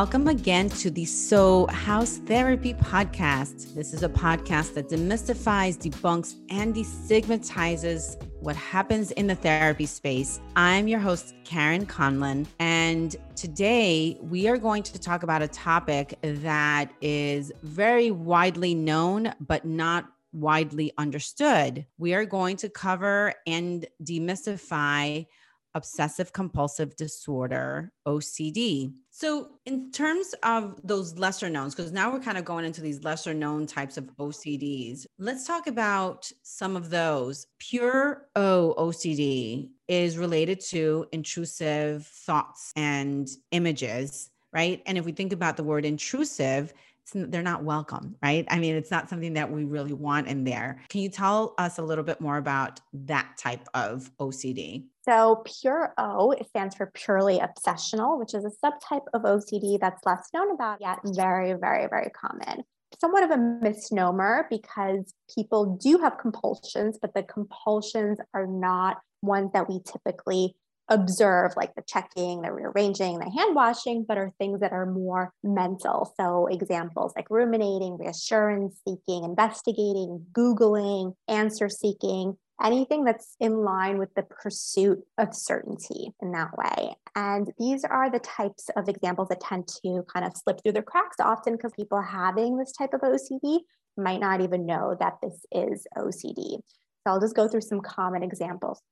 welcome again to the So House Therapy podcast. This is a podcast that demystifies, debunks, and destigmatizes what happens in the therapy space. I'm your host, Karen Conlon, and today we are going to talk about a topic that is very widely known, but not widely understood. We are going to cover and demystify obsessive compulsive disorder, OCD. So, in terms of those lesser knowns, because now we're kind of going into these lesser known types of OCDs, let's talk about some of those. Pure O OCD is related to intrusive thoughts and images, right? And if we think about the word intrusive, they're not welcome, right? I mean, it's not something that we really want in there. Can you tell us a little bit more about that type of OCD? So, pure O stands for purely obsessional, which is a subtype of OCD that's less known about, yet very, very, very common. Somewhat of a misnomer because people do have compulsions, but the compulsions are not ones that we typically observe like the checking, the rearranging, the hand washing, but are things that are more mental. So examples like ruminating, reassurance seeking, investigating, Googling, answer seeking, anything that's in line with the pursuit of certainty in that way. And these are the types of examples that tend to kind of slip through the cracks often because people having this type of OCD might not even know that this is OCD. So I'll just go through some common examples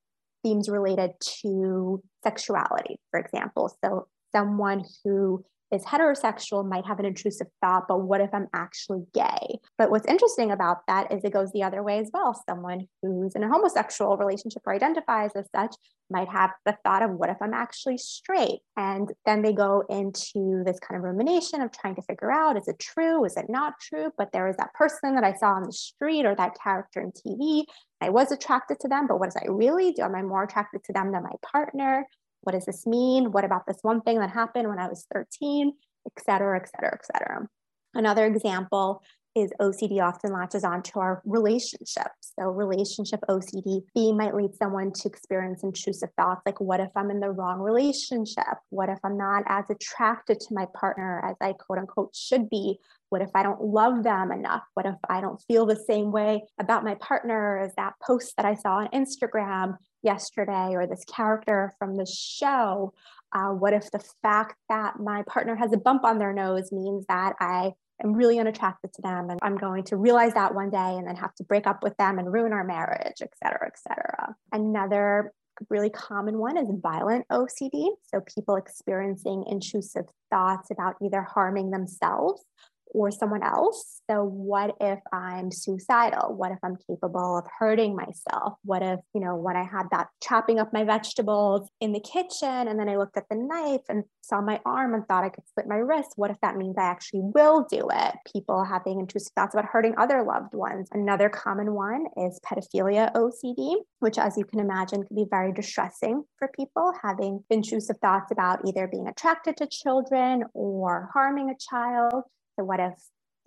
themes related to sexuality, for example. So, someone who is heterosexual might have an intrusive thought, but what if I'm actually gay? But what's interesting about that is it goes the other way as well. Someone who's in a homosexual relationship or identifies as such might have the thought of what if I'm actually straight? And then they go into this kind of rumination of trying to figure out is it true? Is it not true? But there is that person that I saw on the street or that character in TV. I was attracted to them, but what does I really do? Am I more attracted to them than my partner? What does this mean? What about this one thing that happened when I was 13, et cetera, et cetera, et cetera. Another example is OCD often latches onto our relationships. So, relationship OCD B might lead someone to experience intrusive thoughts like, what if I'm in the wrong relationship? What if I'm not as attracted to my partner as I quote unquote should be? What if I don't love them enough? What if I don't feel the same way about my partner as that post that I saw on Instagram yesterday or this character from the show? Uh, what if the fact that my partner has a bump on their nose means that I am really unattracted to them and I'm going to realize that one day and then have to break up with them and ruin our marriage, et cetera, et cetera. Another really common one is violent OCD. So people experiencing intrusive thoughts about either harming themselves or someone else. So, what if I'm suicidal? What if I'm capable of hurting myself? What if, you know, when I had that chopping up my vegetables in the kitchen and then I looked at the knife and saw my arm and thought I could slit my wrist? What if that means I actually will do it? People having intrusive thoughts about hurting other loved ones. Another common one is pedophilia OCD, which, as you can imagine, can be very distressing for people having intrusive thoughts about either being attracted to children or harming a child. So what if,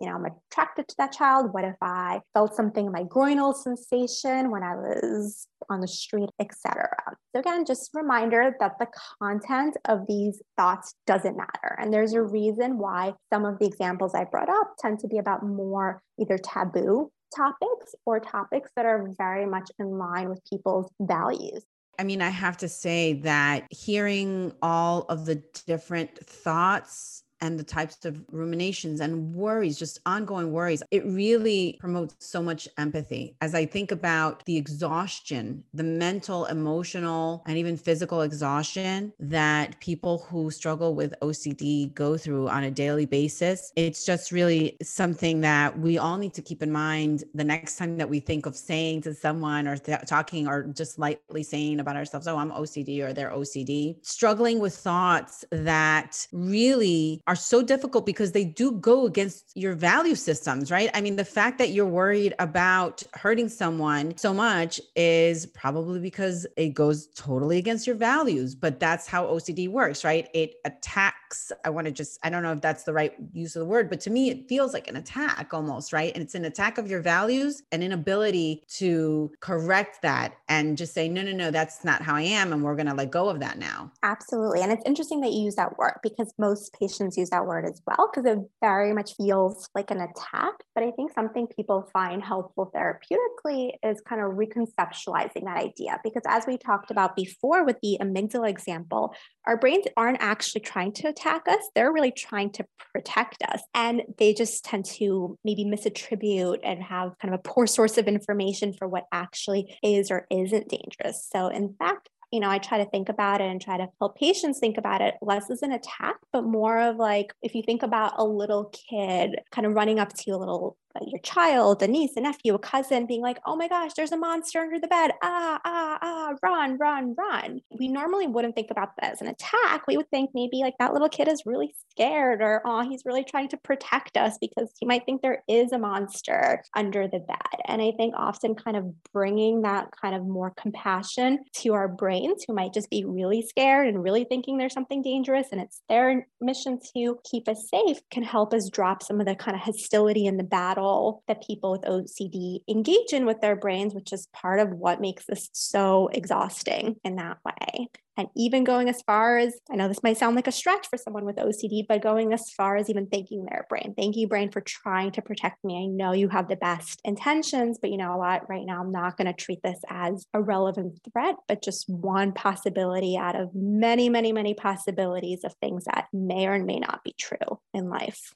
you know, I'm attracted to that child? What if I felt something in my groinal sensation when I was on the street, etc. So again, just reminder that the content of these thoughts doesn't matter. And there's a reason why some of the examples I brought up tend to be about more either taboo topics or topics that are very much in line with people's values. I mean, I have to say that hearing all of the different thoughts and the types of ruminations and worries, just ongoing worries, it really promotes so much empathy. As I think about the exhaustion, the mental, emotional, and even physical exhaustion that people who struggle with OCD go through on a daily basis, it's just really something that we all need to keep in mind the next time that we think of saying to someone or th- talking or just lightly saying about ourselves, oh, I'm OCD or they're OCD, struggling with thoughts that really are so difficult because they do go against your value systems, right? I mean, the fact that you're worried about hurting someone so much is probably because it goes totally against your values, but that's how OCD works, right? It attacks. I want to just, I don't know if that's the right use of the word, but to me, it feels like an attack almost, right? And it's an attack of your values and inability to correct that and just say, no, no, no, that's not how I am. And we're going to let go of that now. Absolutely. And it's interesting that you use that word because most patients use use that word as well because it very much feels like an attack. But I think something people find helpful therapeutically is kind of reconceptualizing that idea. Because as we talked about before with the amygdala example, our brains aren't actually trying to attack us, they're really trying to protect us. And they just tend to maybe misattribute and have kind of a poor source of information for what actually is or isn't dangerous. So, in fact, you know, I try to think about it and try to help patients think about it less as an attack, but more of like if you think about a little kid kind of running up to you, a little your child, a niece, a nephew, a cousin being like, oh my gosh, there's a monster under the bed. Ah, ah, ah, run, run, run. We normally wouldn't think about that as an attack. We would think maybe like that little kid is really scared or, oh, he's really trying to protect us because he might think there is a monster under the bed. And I think often kind of bringing that kind of more compassion to our brains who might just be really scared and really thinking there's something dangerous and it's their mission to keep us safe can help us drop some of the kind of hostility in the battle that people with OCD engage in with their brains, which is part of what makes this so exhausting in that way. And even going as far as I know this might sound like a stretch for someone with OCD, but going as far as even thanking their brain, thank you, brain, for trying to protect me. I know you have the best intentions, but you know what? Right now, I'm not going to treat this as a relevant threat, but just one possibility out of many, many, many possibilities of things that may or may not be true in life.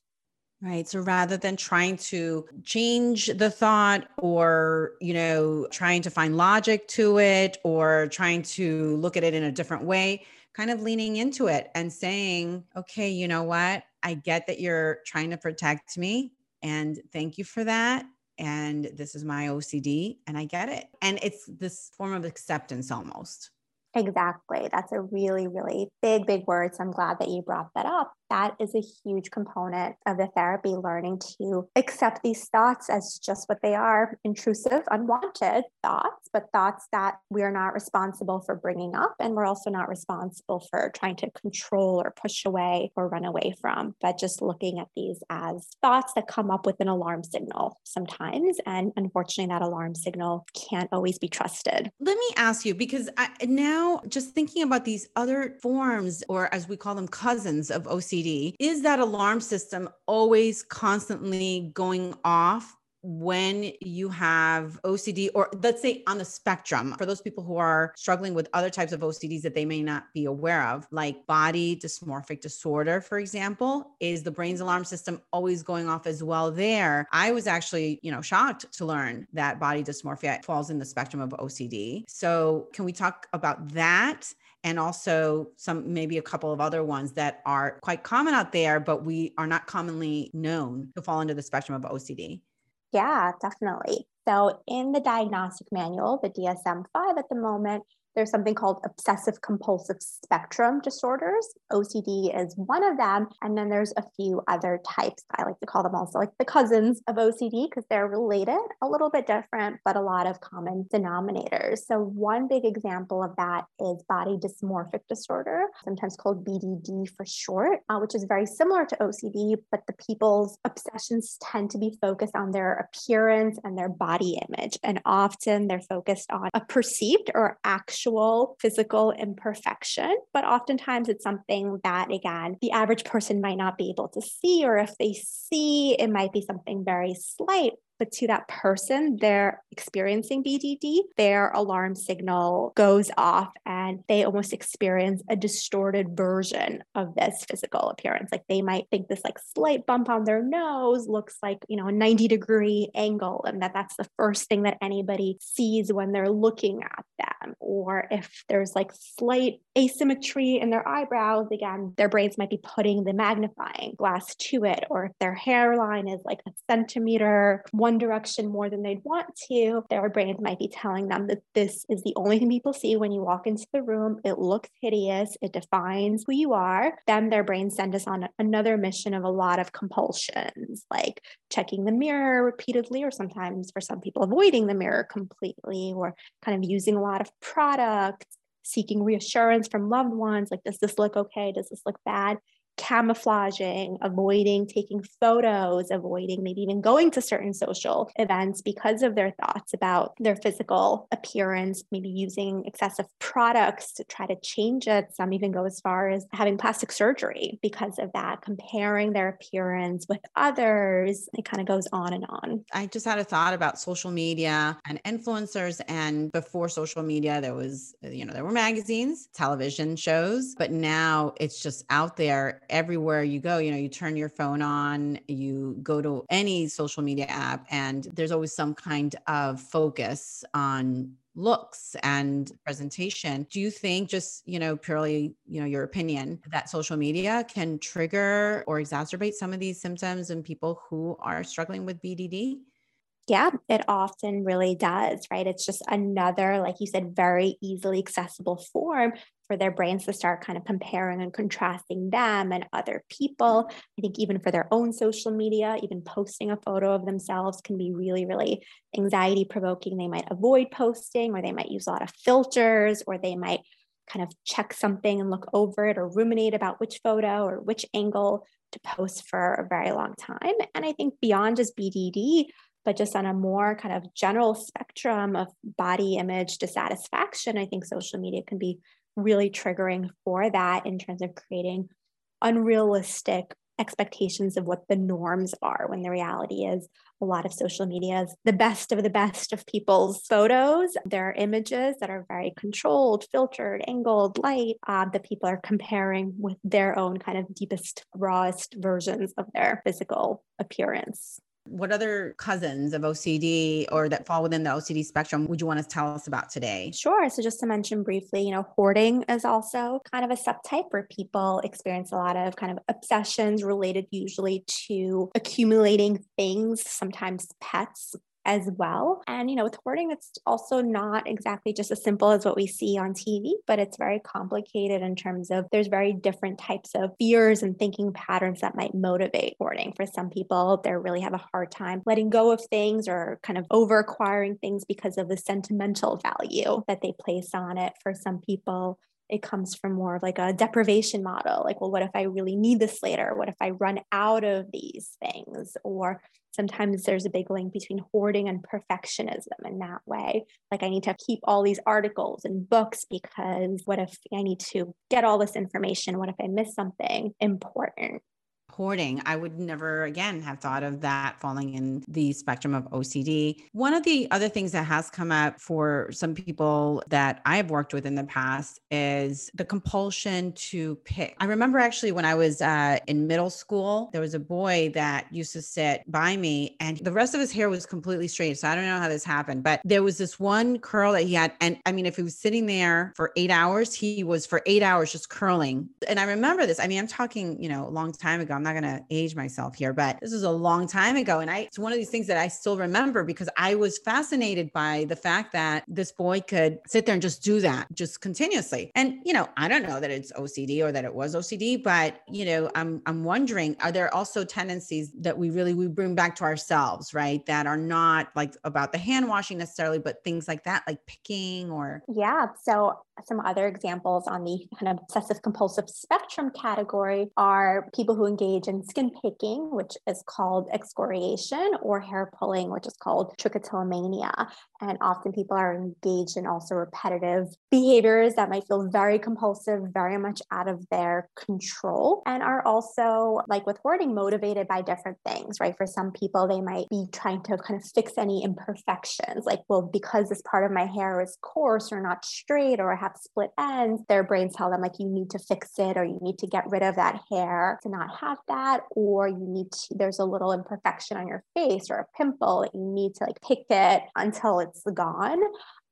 Right. So rather than trying to change the thought or, you know, trying to find logic to it or trying to look at it in a different way, kind of leaning into it and saying, okay, you know what? I get that you're trying to protect me and thank you for that. And this is my OCD and I get it. And it's this form of acceptance almost. Exactly. That's a really, really big, big word. So I'm glad that you brought that up that is a huge component of the therapy learning to accept these thoughts as just what they are intrusive, unwanted thoughts, but thoughts that we are not responsible for bringing up. And we're also not responsible for trying to control or push away or run away from, but just looking at these as thoughts that come up with an alarm signal sometimes. And unfortunately, that alarm signal can't always be trusted. Let me ask you because I, now just thinking about these other forms, or as we call them, cousins of OCD, is that alarm system always constantly going off when you have OCD, or let's say on the spectrum, for those people who are struggling with other types of OCDs that they may not be aware of, like body dysmorphic disorder, for example, is the brain's alarm system always going off as well there? I was actually, you know, shocked to learn that body dysmorphia falls in the spectrum of OCD. So, can we talk about that? and also some maybe a couple of other ones that are quite common out there, but we are not commonly known to fall into the spectrum of OCD. Yeah, definitely. So, in the diagnostic manual, the DSM 5 at the moment, there's something called obsessive compulsive spectrum disorders. OCD is one of them. And then there's a few other types. I like to call them also like the cousins of OCD because they're related, a little bit different, but a lot of common denominators. So, one big example of that is body dysmorphic disorder, sometimes called BDD for short, uh, which is very similar to OCD, but the people's obsessions tend to be focused on their appearance and their body image. And often they're focused on a perceived or actual actual physical imperfection, but oftentimes it's something that, again, the average person might not be able to see, or if they see, it might be something very slight but to that person, they're experiencing BDD, their alarm signal goes off and they almost experience a distorted version of this physical appearance. Like they might think this like slight bump on their nose looks like, you know, a 90 degree angle and that that's the first thing that anybody sees when they're looking at them. Or if there's like slight asymmetry in their eyebrows, again, their brains might be putting the magnifying glass to it. Or if their hairline is like a centimeter, direction more than they'd want to, their brains might be telling them that this is the only thing people see when you walk into the room. It looks hideous, it defines who you are. Then their brains send us on another mission of a lot of compulsions, like checking the mirror repeatedly, or sometimes for some people, avoiding the mirror completely, or kind of using a lot of products seeking reassurance from loved ones like does this look okay does this look bad camouflaging, avoiding taking photos, avoiding maybe even going to certain social events because of their thoughts about their physical appearance, maybe using excessive products to try to change it. Some even go as far as having plastic surgery because of that, comparing their appearance with others. It kind of goes on and on. I just had a thought about social media and influencers. And before social media, there was, you know, there were magazines, television shows, but now it's just out there everywhere you go. You know, you turn your phone on, you go to any social media app, and there's always some kind of focus on looks and presentation do you think just you know purely you know your opinion that social media can trigger or exacerbate some of these symptoms in people who are struggling with bdd yeah, it often really does, right? It's just another, like you said, very easily accessible form for their brains to start kind of comparing and contrasting them and other people. I think even for their own social media, even posting a photo of themselves can be really, really anxiety provoking. They might avoid posting, or they might use a lot of filters, or they might kind of check something and look over it or ruminate about which photo or which angle to post for a very long time. And I think beyond just BDD, but just on a more kind of general spectrum of body image dissatisfaction, I think social media can be really triggering for that in terms of creating unrealistic expectations of what the norms are when the reality is a lot of social media is the best of the best of people's photos. There are images that are very controlled, filtered, angled, light uh, that people are comparing with their own kind of deepest, rawest versions of their physical appearance. What other cousins of OCD or that fall within the OCD spectrum would you want to tell us about today? Sure. So, just to mention briefly, you know, hoarding is also kind of a subtype where people experience a lot of kind of obsessions related usually to accumulating things, sometimes pets, as well. And, you know, with hoarding, it's also not exactly just as simple as what we see on TV, but it's very complicated in terms of there's very different types of fears and thinking patterns that might motivate hoarding. For some people, they really have a hard time letting go of things or kind of over acquiring things because of the sentimental value that they place on it. For some people, it comes from more of like a deprivation model like well what if i really need this later what if i run out of these things or sometimes there's a big link between hoarding and perfectionism in that way. Like, I need to keep all these articles and books because what if I need to get all this information? What if I miss something important? I would never again have thought of that falling in the spectrum of OCD. One of the other things that has come up for some people that I have worked with in the past is the compulsion to pick. I remember actually when I was uh, in middle school, there was a boy that used to sit by me and the rest of his hair was completely straight. So I don't know how this happened, but there was this one curl that he had. And I mean, if he was sitting there for eight hours, he was for eight hours just curling. And I remember this. I mean, I'm talking, you know, a long time ago. I'm not going to age myself here, but this is a long time ago. And I, it's one of these things that I still remember because I was fascinated by the fact that this boy could sit there and just do that just continuously. And, you know, I don't know that it's OCD or that it was OCD, but, you know, I'm, I'm wondering, are there also tendencies that we really, we bring back to ourselves, right? That are not like about the hand washing necessarily, but things like that, like picking or. Yeah. So some other examples on the kind of obsessive compulsive spectrum category are people who engage in skin picking, which is called excoriation, or hair pulling, which is called trichotillomania. And often people are engaged in also repetitive behaviors that might feel very compulsive, very much out of their control, and are also, like with hoarding, motivated by different things, right? For some people, they might be trying to kind of fix any imperfections, like, well, because this part of my hair is coarse or not straight or I have split ends, their brains tell them, like, you need to fix it or you need to get rid of that hair to not have that, or you need to, there's a little imperfection on your face or a pimple you need to like pick it until it's gone.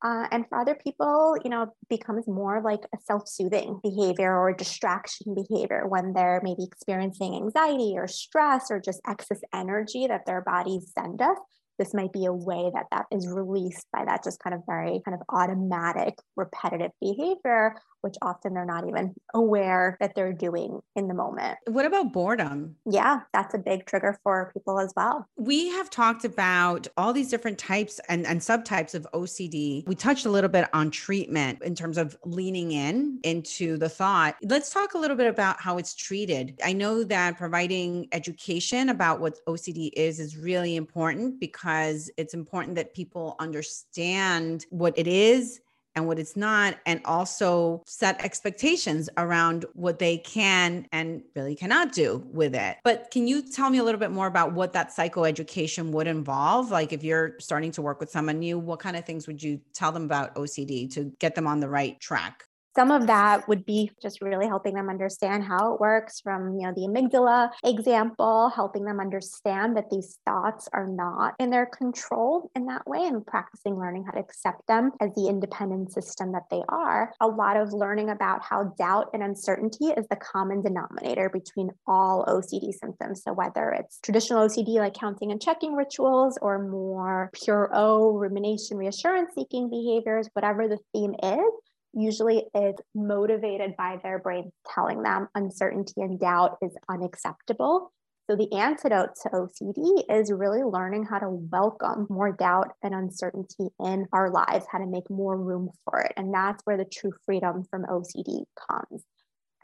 Uh, and for other people, you know, becomes more like a self-soothing behavior or distraction behavior when they're maybe experiencing anxiety or stress or just excess energy that their bodies send us this might be a way that that is released by that just kind of very kind of automatic repetitive behavior which often they're not even aware that they're doing in the moment. What about boredom? Yeah, that's a big trigger for people as well. We have talked about all these different types and, and subtypes of OCD. We touched a little bit on treatment in terms of leaning in into the thought. Let's talk a little bit about how it's treated. I know that providing education about what OCD is is really important because it's important that people understand what it is and what it's not, and also set expectations around what they can and really cannot do with it. But can you tell me a little bit more about what that psychoeducation would involve? Like if you're starting to work with someone new, what kind of things would you tell them about OCD to get them on the right track? Some of that would be just really helping them understand how it works from, you know, the amygdala example, helping them understand that these thoughts are not in their control in that way and practicing learning how to accept them as the independent system that they are. A lot of learning about how doubt and uncertainty is the common denominator between all OCD symptoms. So whether it's traditional OCD like counting and checking rituals or more pure O, rumination, reassurance seeking behaviors, whatever the theme is, usually is motivated by their brain telling them uncertainty and doubt is unacceptable. So, the antidote to OCD is really learning how to welcome more doubt and uncertainty in our lives, how to make more room for it. And that's where the true freedom from OCD comes.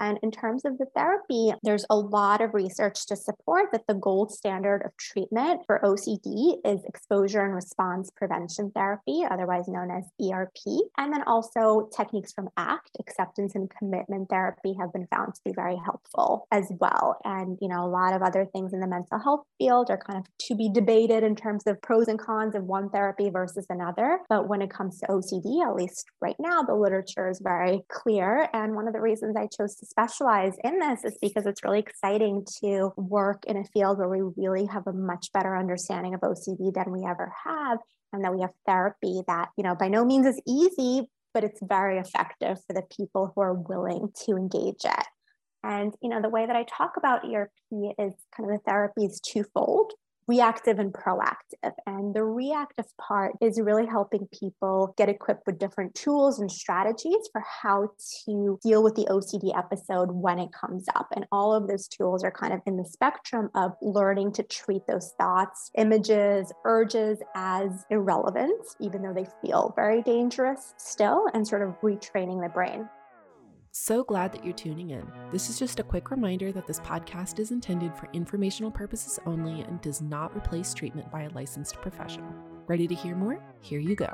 And in terms of the therapy, there's a lot of research to support that the gold standard of treatment for OCD is exposure and response prevention therapy, otherwise known as ERP. And then also techniques from ACT, acceptance and commitment therapy, have been found to be very helpful as well. And, you know, a lot of other things in the mental health field are kind of to be debated in terms of pros and cons of one therapy versus another. But when it comes to OCD, at least right now, the literature is very clear. And one of the reasons I chose to specialize in this is because it's really exciting to work in a field where we really have a much better understanding of OCD than we ever have. And that we have therapy that, you know, by no means is easy, but it's very effective for the people who are willing to engage it. And, you know, the way that I talk about ERP is kind of the therapy is twofold reactive and proactive. And the reactive part is really helping people get equipped with different tools and strategies for how to deal with the OCD episode when it comes up. And all of those tools are kind of in the spectrum of learning to treat those thoughts, images, urges as irrelevant, even though they feel very dangerous still, and sort of retraining the brain. So glad that you're tuning in. This is just a quick reminder that this podcast is intended for informational purposes only and does not replace treatment by a licensed professional. Ready to hear more? Here you go.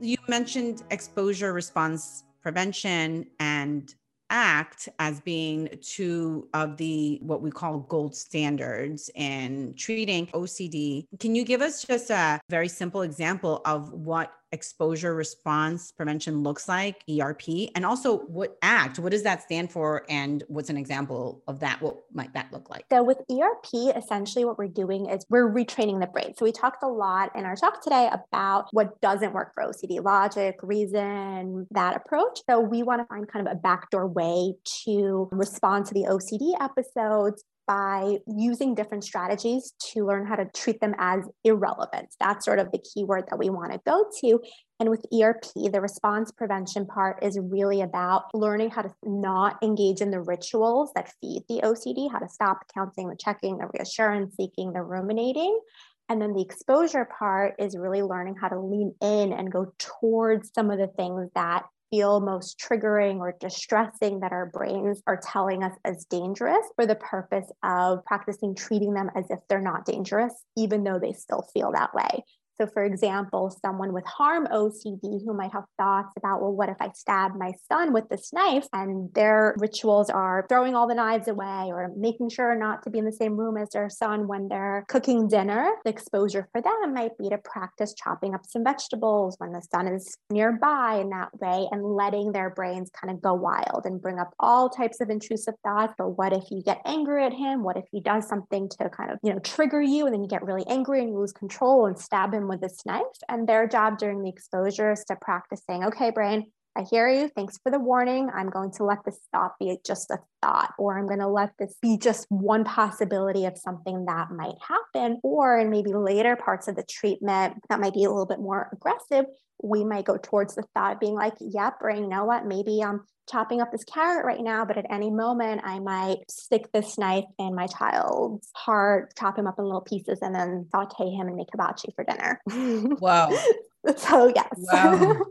You mentioned exposure response prevention and act as being two of the what we call gold standards in treating OCD. Can you give us just a very simple example of what exposure response prevention looks like, ERP, and also what ACT, what does that stand for? And what's an example of that? What might that look like? So, with ERP, essentially what we're doing is we're retraining the brain. So, we talked a lot in our talk today about what doesn't work for OCD logic, reason, that approach. So, we want to find kind of a backdoor way to respond to the OCD episodes by using different strategies to learn how to treat them as irrelevant. That's sort of the keyword that we want to go to. And with ERP, the response prevention part is really about learning how to not engage in the rituals that feed the OCD, how to stop counting, the checking, the reassurance seeking, the ruminating. And then the exposure part is really learning how to lean in and go towards some of the things that feel most triggering or distressing that our brains are telling us as dangerous for the purpose of practicing treating them as if they're not dangerous, even though they still feel that way. So, for example, someone with harm OCD who might have thoughts about, well, what if I stab my son with this knife? And their rituals are throwing all the knives away or making sure not to be in the same room as their son when they're cooking dinner. The exposure for them might be to practice chopping up some vegetables when the son is nearby in that way and letting their brains kind of go wild and bring up all types of intrusive thoughts. But what if you get angry at him? What if he does something to kind of, you know, trigger you and then you get really angry and you lose control and stab him with this knife. And their job during the exposure is to practice saying, okay, brain, I hear you. Thanks for the warning. I'm going to let this thought be just a thought, or I'm going to let this be just one possibility of something that might happen. Or in maybe later parts of the treatment that might be a little bit more aggressive, we might go towards the thought of being like, yep, or you know what, maybe I'm chopping up this carrot right now, but at any moment I might stick this knife in my child's heart, chop him up in little pieces, and then saute him and make hibachi for dinner. Wow. so, yes. Wow.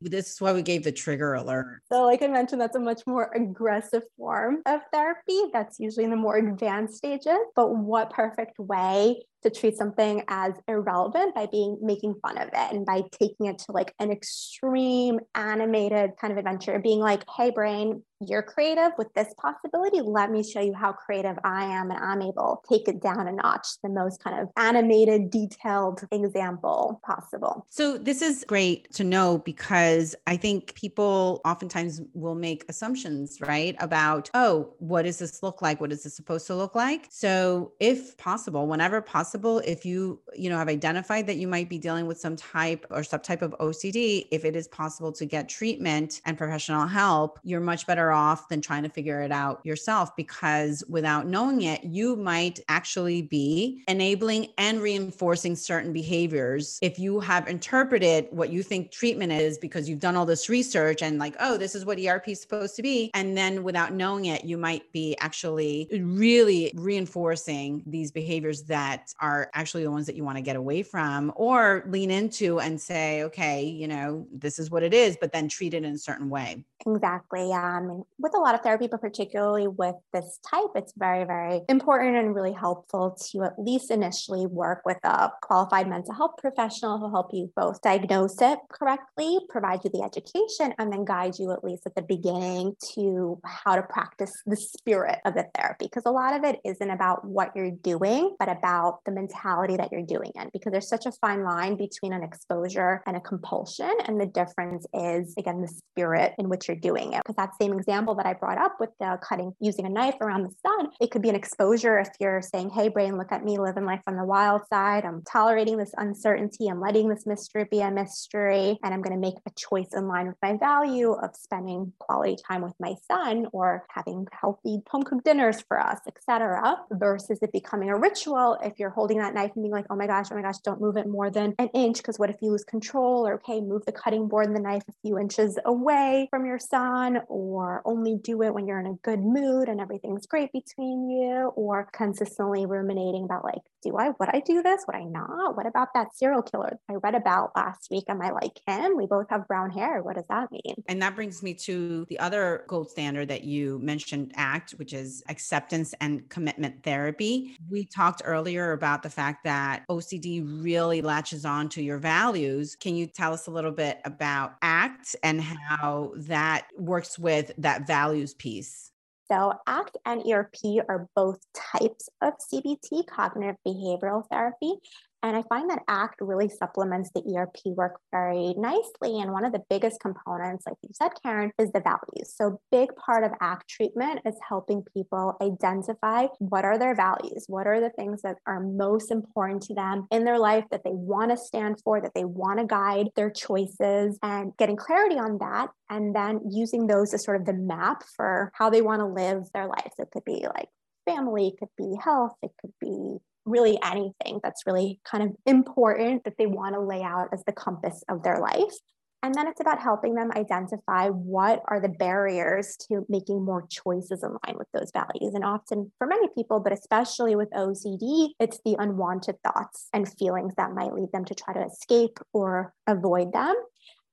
This is why we gave the trigger alert. So, like I mentioned, that's a much more aggressive form of therapy. That's usually in the more advanced stages. But what perfect way to treat something as irrelevant by being making fun of it and by taking it to like an extreme animated kind of adventure, being like, hey, brain, you're creative with this possibility. Let me show you how creative I am, and I'm able to take it down a notch, the most kind of animated, detailed example possible. So, this is great to know because I think people oftentimes will make assumptions, right? About, oh, what does this look like? What is this supposed to look like? So, if possible, whenever possible, if you, you know, have identified that you might be dealing with some type or subtype of OCD, if it is possible to get treatment and professional help, you're much better off than trying to figure it out yourself because without knowing it, you might actually be enabling and reinforcing certain behaviors. If you have interpreted what you think treatment is because you've done all this research and like, oh, this is what ERP is supposed to be. And then without knowing it, you might be actually really reinforcing these behaviors that are actually the ones that you want to get away from or lean into and say, okay, you know, this is what it is, but then treat it in a certain way. Exactly. Yeah. I mean, with a lot of therapy, but particularly with this type, it's very, very important and really helpful to at least initially work with a qualified mental health professional who help you both diagnose it correctly, provide you the education, and then guide you at least at the beginning to how to practice the spirit of the therapy. Because a lot of it isn't about what you're doing, but about the mentality that you're doing it. Because there's such a fine line between an exposure and a compulsion. And the difference is, again, the spirit in which you're doing it. Because that same example that I brought up with the cutting using a knife around the son, it could be an exposure if you're saying, Hey, brain, look at me living life on the wild side. I'm tolerating this uncertainty. I'm letting this mystery be a mystery. And I'm going to make a choice in line with my value of spending quality time with my son or having healthy home cooked dinners for us, etc. Versus it becoming a ritual if you're holding that knife and being like, oh my gosh, oh my gosh, don't move it more than an inch. Because what if you lose control? Or okay, move the cutting board and the knife a few inches away from your son, or only do it when you're in a good mood and everything's great between you, or consistently ruminating about like, do I, would I do this? Would I not? What about that serial killer I read about last week? Am I like him? We both have brown hair. What does that mean? And that brings me to the other gold standard that you mentioned, ACT, which is acceptance and commitment therapy. We talked earlier about the fact that OCD really latches on to your values. Can you tell us a little bit about ACT and how that works with that values piece? So, ACT and ERP are both types of CBT, cognitive behavioral therapy. And I find that ACT really supplements the ERP work very nicely. And one of the biggest components, like you said, Karen, is the values. So, big part of ACT treatment is helping people identify what are their values, what are the things that are most important to them in their life that they want to stand for, that they want to guide their choices, and getting clarity on that. And then using those as sort of the map for how they want to live their lives. It could be like family, it could be health, it could be really anything that's really kind of important that they want to lay out as the compass of their life. And then it's about helping them identify what are the barriers to making more choices in line with those values. And often for many people, but especially with OCD, it's the unwanted thoughts and feelings that might lead them to try to escape or avoid them.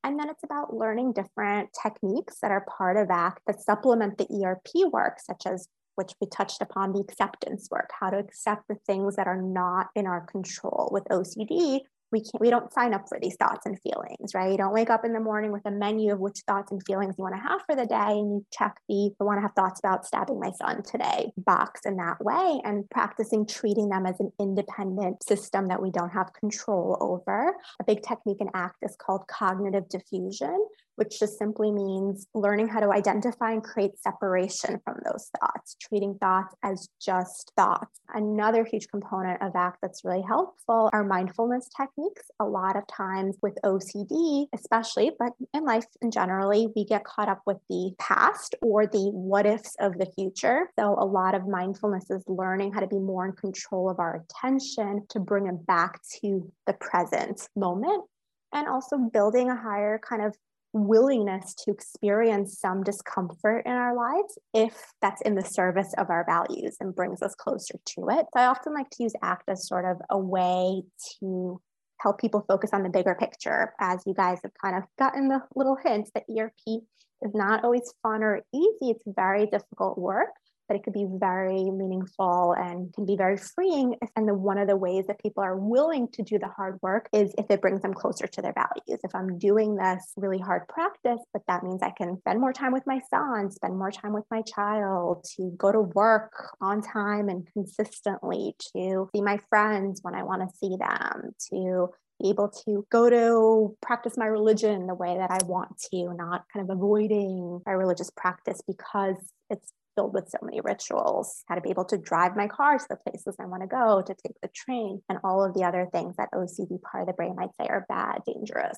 And then it's about learning different techniques that are part of ACT that supplement the ERP work, such as which we touched upon the acceptance work, how to accept the things that are not in our control. With OCD, we can't we don't sign up for these thoughts and feelings right you don't wake up in the morning with a menu of which thoughts and feelings you want to have for the day and you check the i want to have thoughts about stabbing my son today box in that way and practicing treating them as an independent system that we don't have control over a big technique in act is called cognitive defusion which just simply means learning how to identify and create separation from those thoughts, treating thoughts as just thoughts. Another huge component of ACT that's really helpful are mindfulness techniques. A lot of times with OCD, especially, but in life in generally, we get caught up with the past or the what ifs of the future. So a lot of mindfulness is learning how to be more in control of our attention to bring it back to the present moment and also building a higher kind of willingness to experience some discomfort in our lives if that's in the service of our values and brings us closer to it. So I often like to use ACT as sort of a way to help people focus on the bigger picture as you guys have kind of gotten the little hints that ERP is not always fun or easy. It's very difficult work but it could be very meaningful and can be very freeing. And the, one of the ways that people are willing to do the hard work is if it brings them closer to their values. If I'm doing this really hard practice, but that means I can spend more time with my son, spend more time with my child, to go to work on time and consistently, to see my friends when I want to see them, to be able to go to practice my religion the way that I want to, not kind of avoiding my religious practice because it's filled with so many rituals, how to be able to drive my car to the places I want to go, to take the train, and all of the other things that OCD part of the brain might say are bad, dangerous.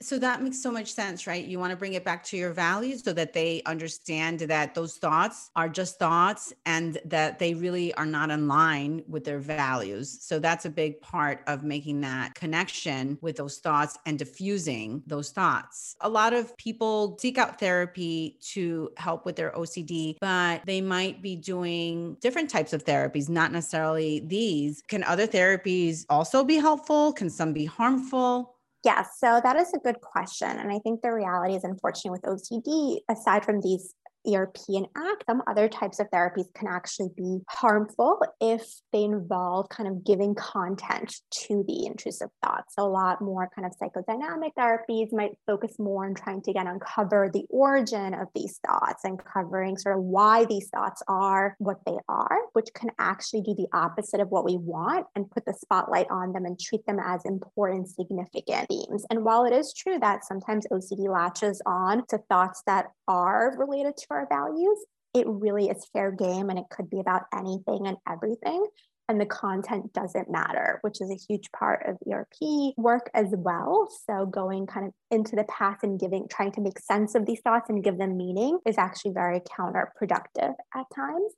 So that makes so much sense, right? You want to bring it back to your values so that they understand that those thoughts are just thoughts and that they really are not in line with their values. So that's a big part of making that connection with those thoughts and diffusing those thoughts. A lot of people seek out therapy to help with their OCD, but they might be doing different types of therapies, not necessarily these. Can other therapies also be helpful? Can some be harmful? Yes, so that is a good question. And I think the reality is, unfortunately, with OCD, aside from these ERP and ACT, some other types of therapies can actually be harmful if they involve kind of giving content to the intrusive thoughts. So a lot more kind of psychodynamic therapies might focus more on trying to again uncover the origin of these thoughts and covering sort of why these thoughts are what they are, which can actually do the opposite of what we want and put the spotlight on them and treat them as important, significant themes. And while it is true that sometimes OCD latches on to thoughts that are related to our values, it really is fair game and it could be about anything and everything. And the content doesn't matter, which is a huge part of ERP work as well. So, going kind of into the past and giving, trying to make sense of these thoughts and give them meaning is actually very counterproductive at times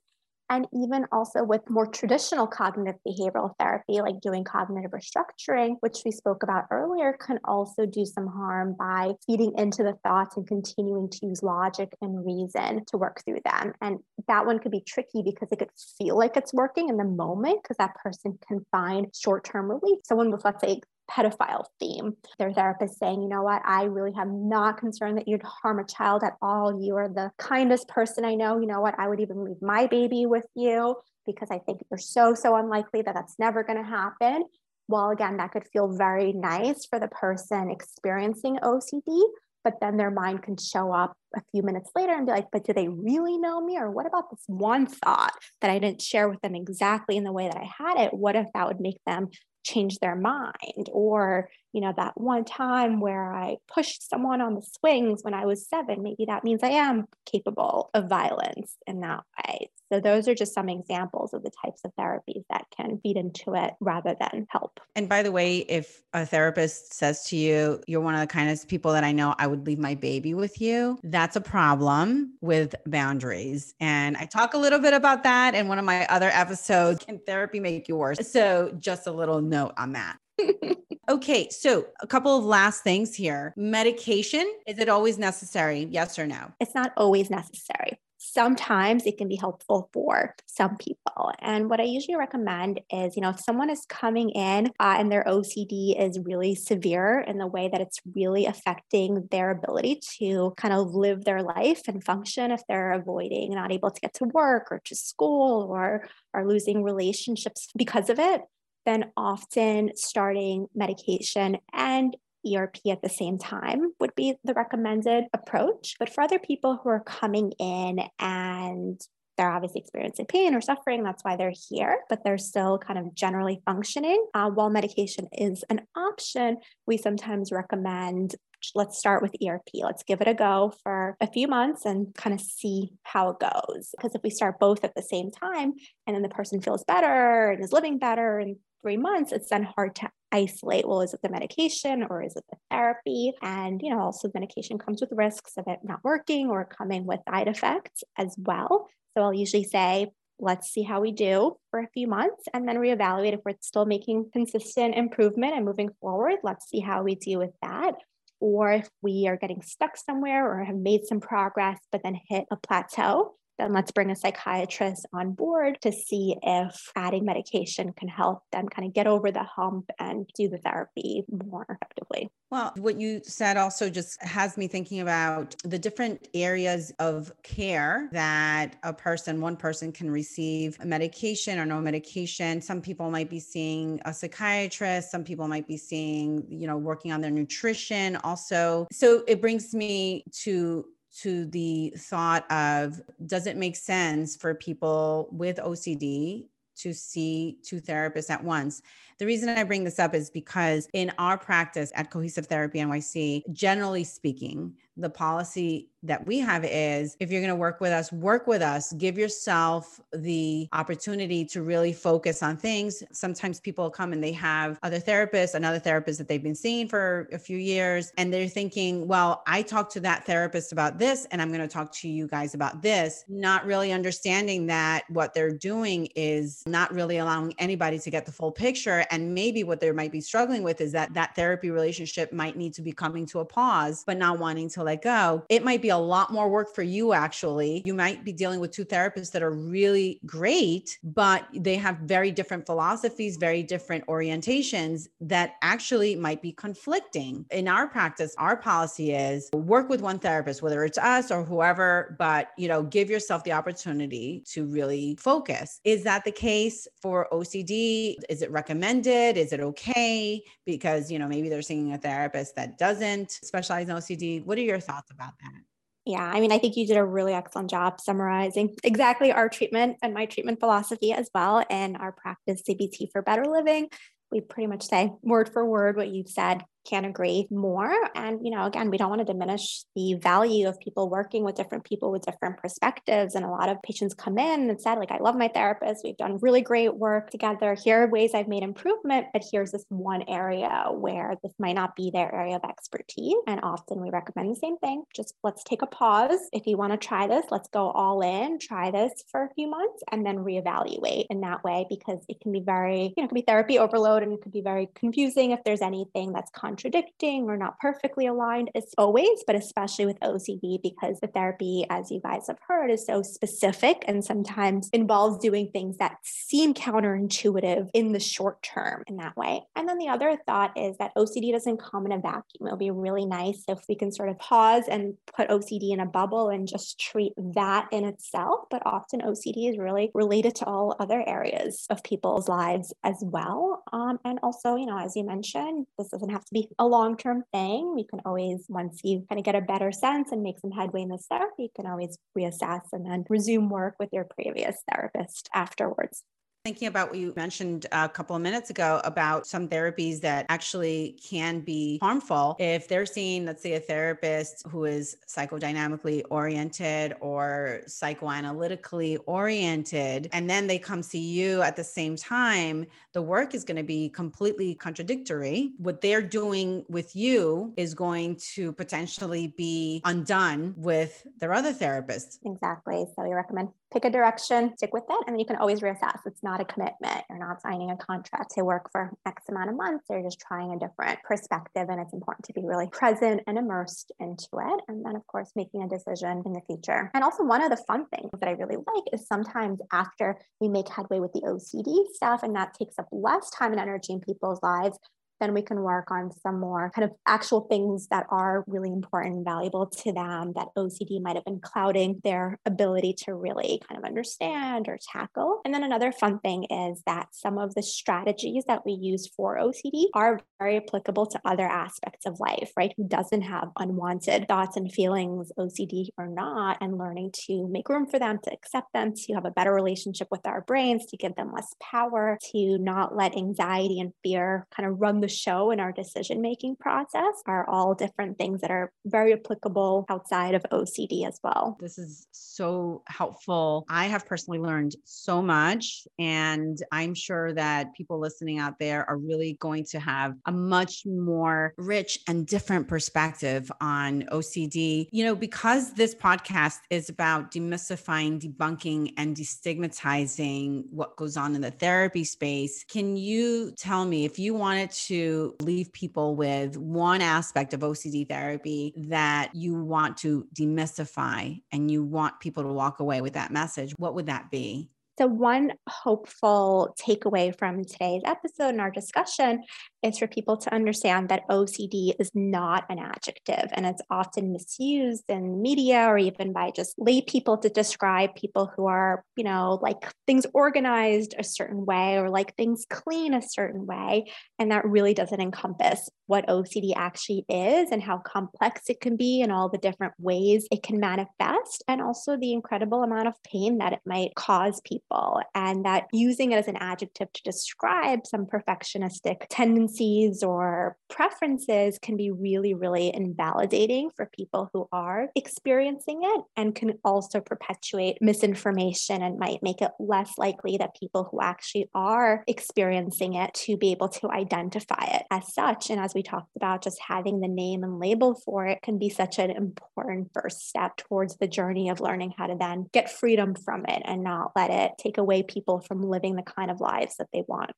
and even also with more traditional cognitive behavioral therapy, like doing cognitive restructuring, which we spoke about earlier, can also do some harm by feeding into the thoughts and continuing to use logic and reason to work through them. And that one could be tricky because it could feel like it's working in the moment because that person can find short term relief. Someone with, let's say, pedophile theme. Their therapist saying, you know what, I really am not concerned that you'd harm a child at all. You are the kindest person I know. You know what, I would even leave my baby with you because I think you're so, so unlikely that that's never going to happen. Well, again, that could feel very nice for the person experiencing OCD, but then their mind can show up a few minutes later and be like, but do they really know me? Or what about this one thought that I didn't share with them exactly in the way that I had it? What if that would make them change their mind or you know that one time where i pushed someone on the swings when i was seven maybe that means i am capable of violence in that way. So those are just some examples of the types of therapies that can feed into it rather than help. And by the way if a therapist says to you you're one of the kindest people that i know i would leave my baby with you that's a problem with boundaries. And i talk a little bit about that in one of my other episodes. Can therapy make you worse? So just a little note on that okay, so a couple of last things here. Medication, is it always necessary? Yes or no? It's not always necessary. Sometimes it can be helpful for some people. And what I usually recommend is, you know, if someone is coming in uh, and their OCD is really severe in the way that it's really affecting their ability to kind of live their life and function, if they're avoiding, not able to get to work or to school or are losing relationships because of it, then often starting medication and ERP at the same time would be the recommended approach. But for other people who are coming in and they're obviously experiencing pain or suffering, that's why they're here, but they're still kind of generally functioning. Uh, while medication is an option, we sometimes recommend let's start with ERP. Let's give it a go for a few months and kind of see how it goes. Because if we start both at the same time and then the person feels better and is living better in three months, it's then hard to isolate well is it the medication or is it the therapy? And you know also medication comes with risks of it not working or coming with side effects as well. So i'll usually say let's see how we do for a few months and then reevaluate if we're still making consistent improvement and moving forward. Let's see how we do with that. Or if we are getting stuck somewhere or have made some progress but then hit a plateau then let's bring a psychiatrist on board to see if adding medication can help them kind of get over the hump and do the therapy more effectively. Well, what you said also just has me thinking about the different areas of care that a person, one person can receive medication or no medication. Some people might be seeing a psychiatrist, some people might be seeing, you know, working on their nutrition also. So it brings me to to the thought of does it make sense for people with OCD to see two therapists at once? The reason I bring this up is because in our practice at Cohesive Therapy NYC, generally speaking, the policy that we have is if you're going to work with us, work with us, give yourself the opportunity to really focus on things. Sometimes people come and they have other therapists, another therapist that they've been seeing for a few years, and they're thinking, well, I talked to that therapist about this, and I'm going to talk to you guys about this, not really understanding that what they're doing is not really allowing anybody to get the full picture. And maybe what they might be struggling with is that that therapy relationship might need to be coming to a pause, but not wanting to let go. It might be a lot more work for you, actually. You might be dealing with two therapists that are really great, but they have very different philosophies, very different orientations that actually might be conflicting. In our practice, our policy is work with one therapist, whether it's us or whoever, but you know, give yourself the opportunity to really focus. Is that the case for OCD? Is it recommended? Is it okay? Because, you know, maybe they're seeing a therapist that doesn't specialize in OCD. What are your thoughts about that? Yeah, I mean, I think you did a really excellent job summarizing exactly our treatment and my treatment philosophy as well, and our practice CBT for better living. We pretty much say word for word what you've said can't agree more. And, you know, again, we don't want to diminish the value of people working with different people with different perspectives. And a lot of patients come in and said, like, I love my therapist. We've done really great work together. Here are ways I've made improvement, but here's this one area where this might not be their area of expertise. And often we recommend the same thing. Just let's take a pause. If you want to try this, let's go all in, try this for a few months and then reevaluate in that way because it can be very, you know, it can be therapy overload and it could be very confusing if there's anything that's contradicting or not perfectly aligned as always, but especially with OCD because the therapy, as you guys have heard, is so specific and sometimes involves doing things that seem counterintuitive in the short term in that way. And then the other thought is that OCD doesn't come in a vacuum. It'll be really nice if we can sort of pause and put OCD in a bubble and just treat that in itself. But often OCD is really related to all other areas of people's lives as well. Um, and also, you know, as you mentioned, this doesn't have to be a long term thing. You can always, once you kind of get a better sense and make some headway in this therapy, you can always reassess and then resume work with your previous therapist afterwards. Thinking about what you mentioned a couple of minutes ago about some therapies that actually can be harmful if they're seeing, let's say, a therapist who is psychodynamically oriented or psychoanalytically oriented, and then they come see you at the same time, the work is going to be completely contradictory. What they're doing with you is going to potentially be undone with their other therapist. Exactly. So we recommend pick a direction, stick with it, and then you can always reassess. It's not a commitment. You're not signing a contract to work for X amount of months. You're just trying a different perspective. And it's important to be really present and immersed into it. And then, of course, making a decision in the future. And also, one of the fun things that I really like is sometimes after we make headway with the OCD stuff, and that takes up less time and energy in people's lives, then we can work on some more kind of actual things that are really important and valuable to them that OCD might have been clouding their ability to really kind of understand or tackle. And then another fun thing is that some of the strategies that we use for OCD are very applicable to other aspects of life, right? Who doesn't have unwanted thoughts and feelings, OCD or not, and learning to make room for them, to accept them, to have a better relationship with our brains, to give them less power, to not let anxiety and fear kind of run the show in our decision making process are all different things that are very applicable outside of OCD as well. This is so helpful. I have personally learned so much, and I'm sure that people listening out there are really going to have a much more rich and different perspective on OCD. You know, because this podcast is about demystifying, debunking, and destigmatizing what goes on in the therapy space, can you tell me if you wanted to leave people with one aspect of OCD therapy that you want to demystify and you want people to walk away with that message, what would that be? So, one hopeful takeaway from today's episode and our discussion is for people to understand that OCD is not an adjective and it's often misused in media or even by just lay people to describe people who are, you know, like things organized a certain way or like things clean a certain way. And that really doesn't encompass what OCD actually is and how complex it can be and all the different ways it can manifest, and also the incredible amount of pain that it might cause people. And that using it as an adjective to describe some perfectionistic tendencies tendencies or preferences can be really, really invalidating for people who are experiencing it and can also perpetuate misinformation and might make it less likely that people who actually are experiencing it to be able to identify it as such. And as we talked about, just having the name and label for it can be such an important first step towards the journey of learning how to then get freedom from it and not let it take away people from living the kind of lives that they want.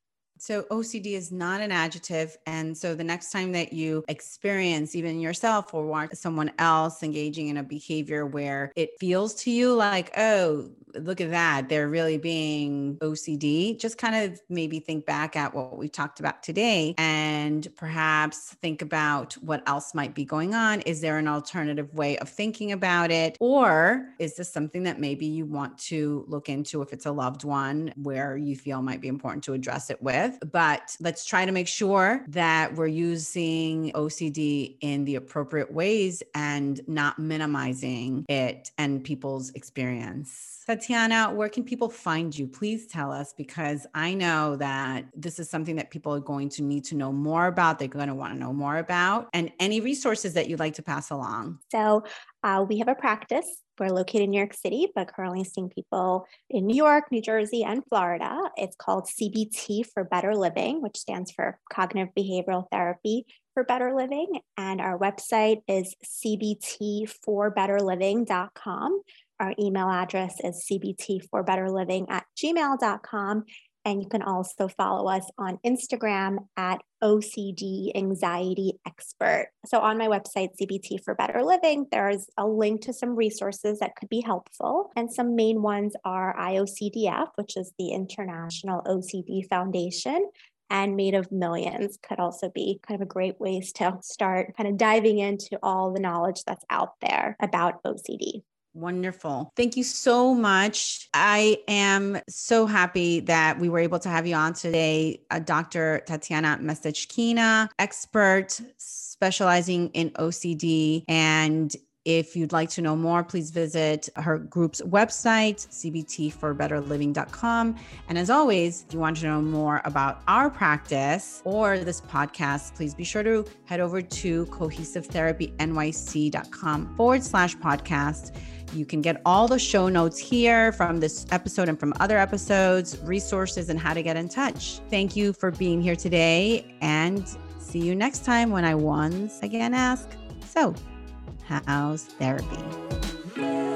So OCD is not an adjective. And so the next time that you experience even yourself or watch someone else engaging in a behavior where it feels to you like, oh, look at that, they're really being OCD, just kind of maybe think back at what we talked about today and perhaps think about what else might be going on. Is there an alternative way of thinking about it? Or is this something that maybe you want to look into if it's a loved one where you feel might be important to address it with? but let's try to make sure that we're using OCD in the appropriate ways and not minimizing it and people's experience. Tatiana, where can people find you? Please tell us because I know that this is something that people are going to need to know more about. They're going to want to know more about, and any resources that you'd like to pass along. So, uh, we have a practice we're located in New York City, but currently seeing people in New York, New Jersey, and Florida. It's called CBT for Better Living, which stands for Cognitive Behavioral Therapy for Better Living. And our website is cbtforbetterliving.com. Our email address is cbtforbetterliving at gmail.com. And you can also follow us on Instagram at OCD Anxiety Expert. So, on my website, CBT for Better Living, there's a link to some resources that could be helpful. And some main ones are IOCDF, which is the International OCD Foundation, and Made of Millions could also be kind of a great ways to start kind of diving into all the knowledge that's out there about OCD. Wonderful. Thank you so much. I am so happy that we were able to have you on today. Uh, Dr. Tatiana Mesechkina, expert specializing in OCD. And if you'd like to know more, please visit her group's website, cbtforbetterliving.com. And as always, if you want to know more about our practice or this podcast, please be sure to head over to cohesivetherapynyc.com forward slash podcast you can get all the show notes here from this episode and from other episodes, resources, and how to get in touch. Thank you for being here today and see you next time when I once again ask So, how's therapy?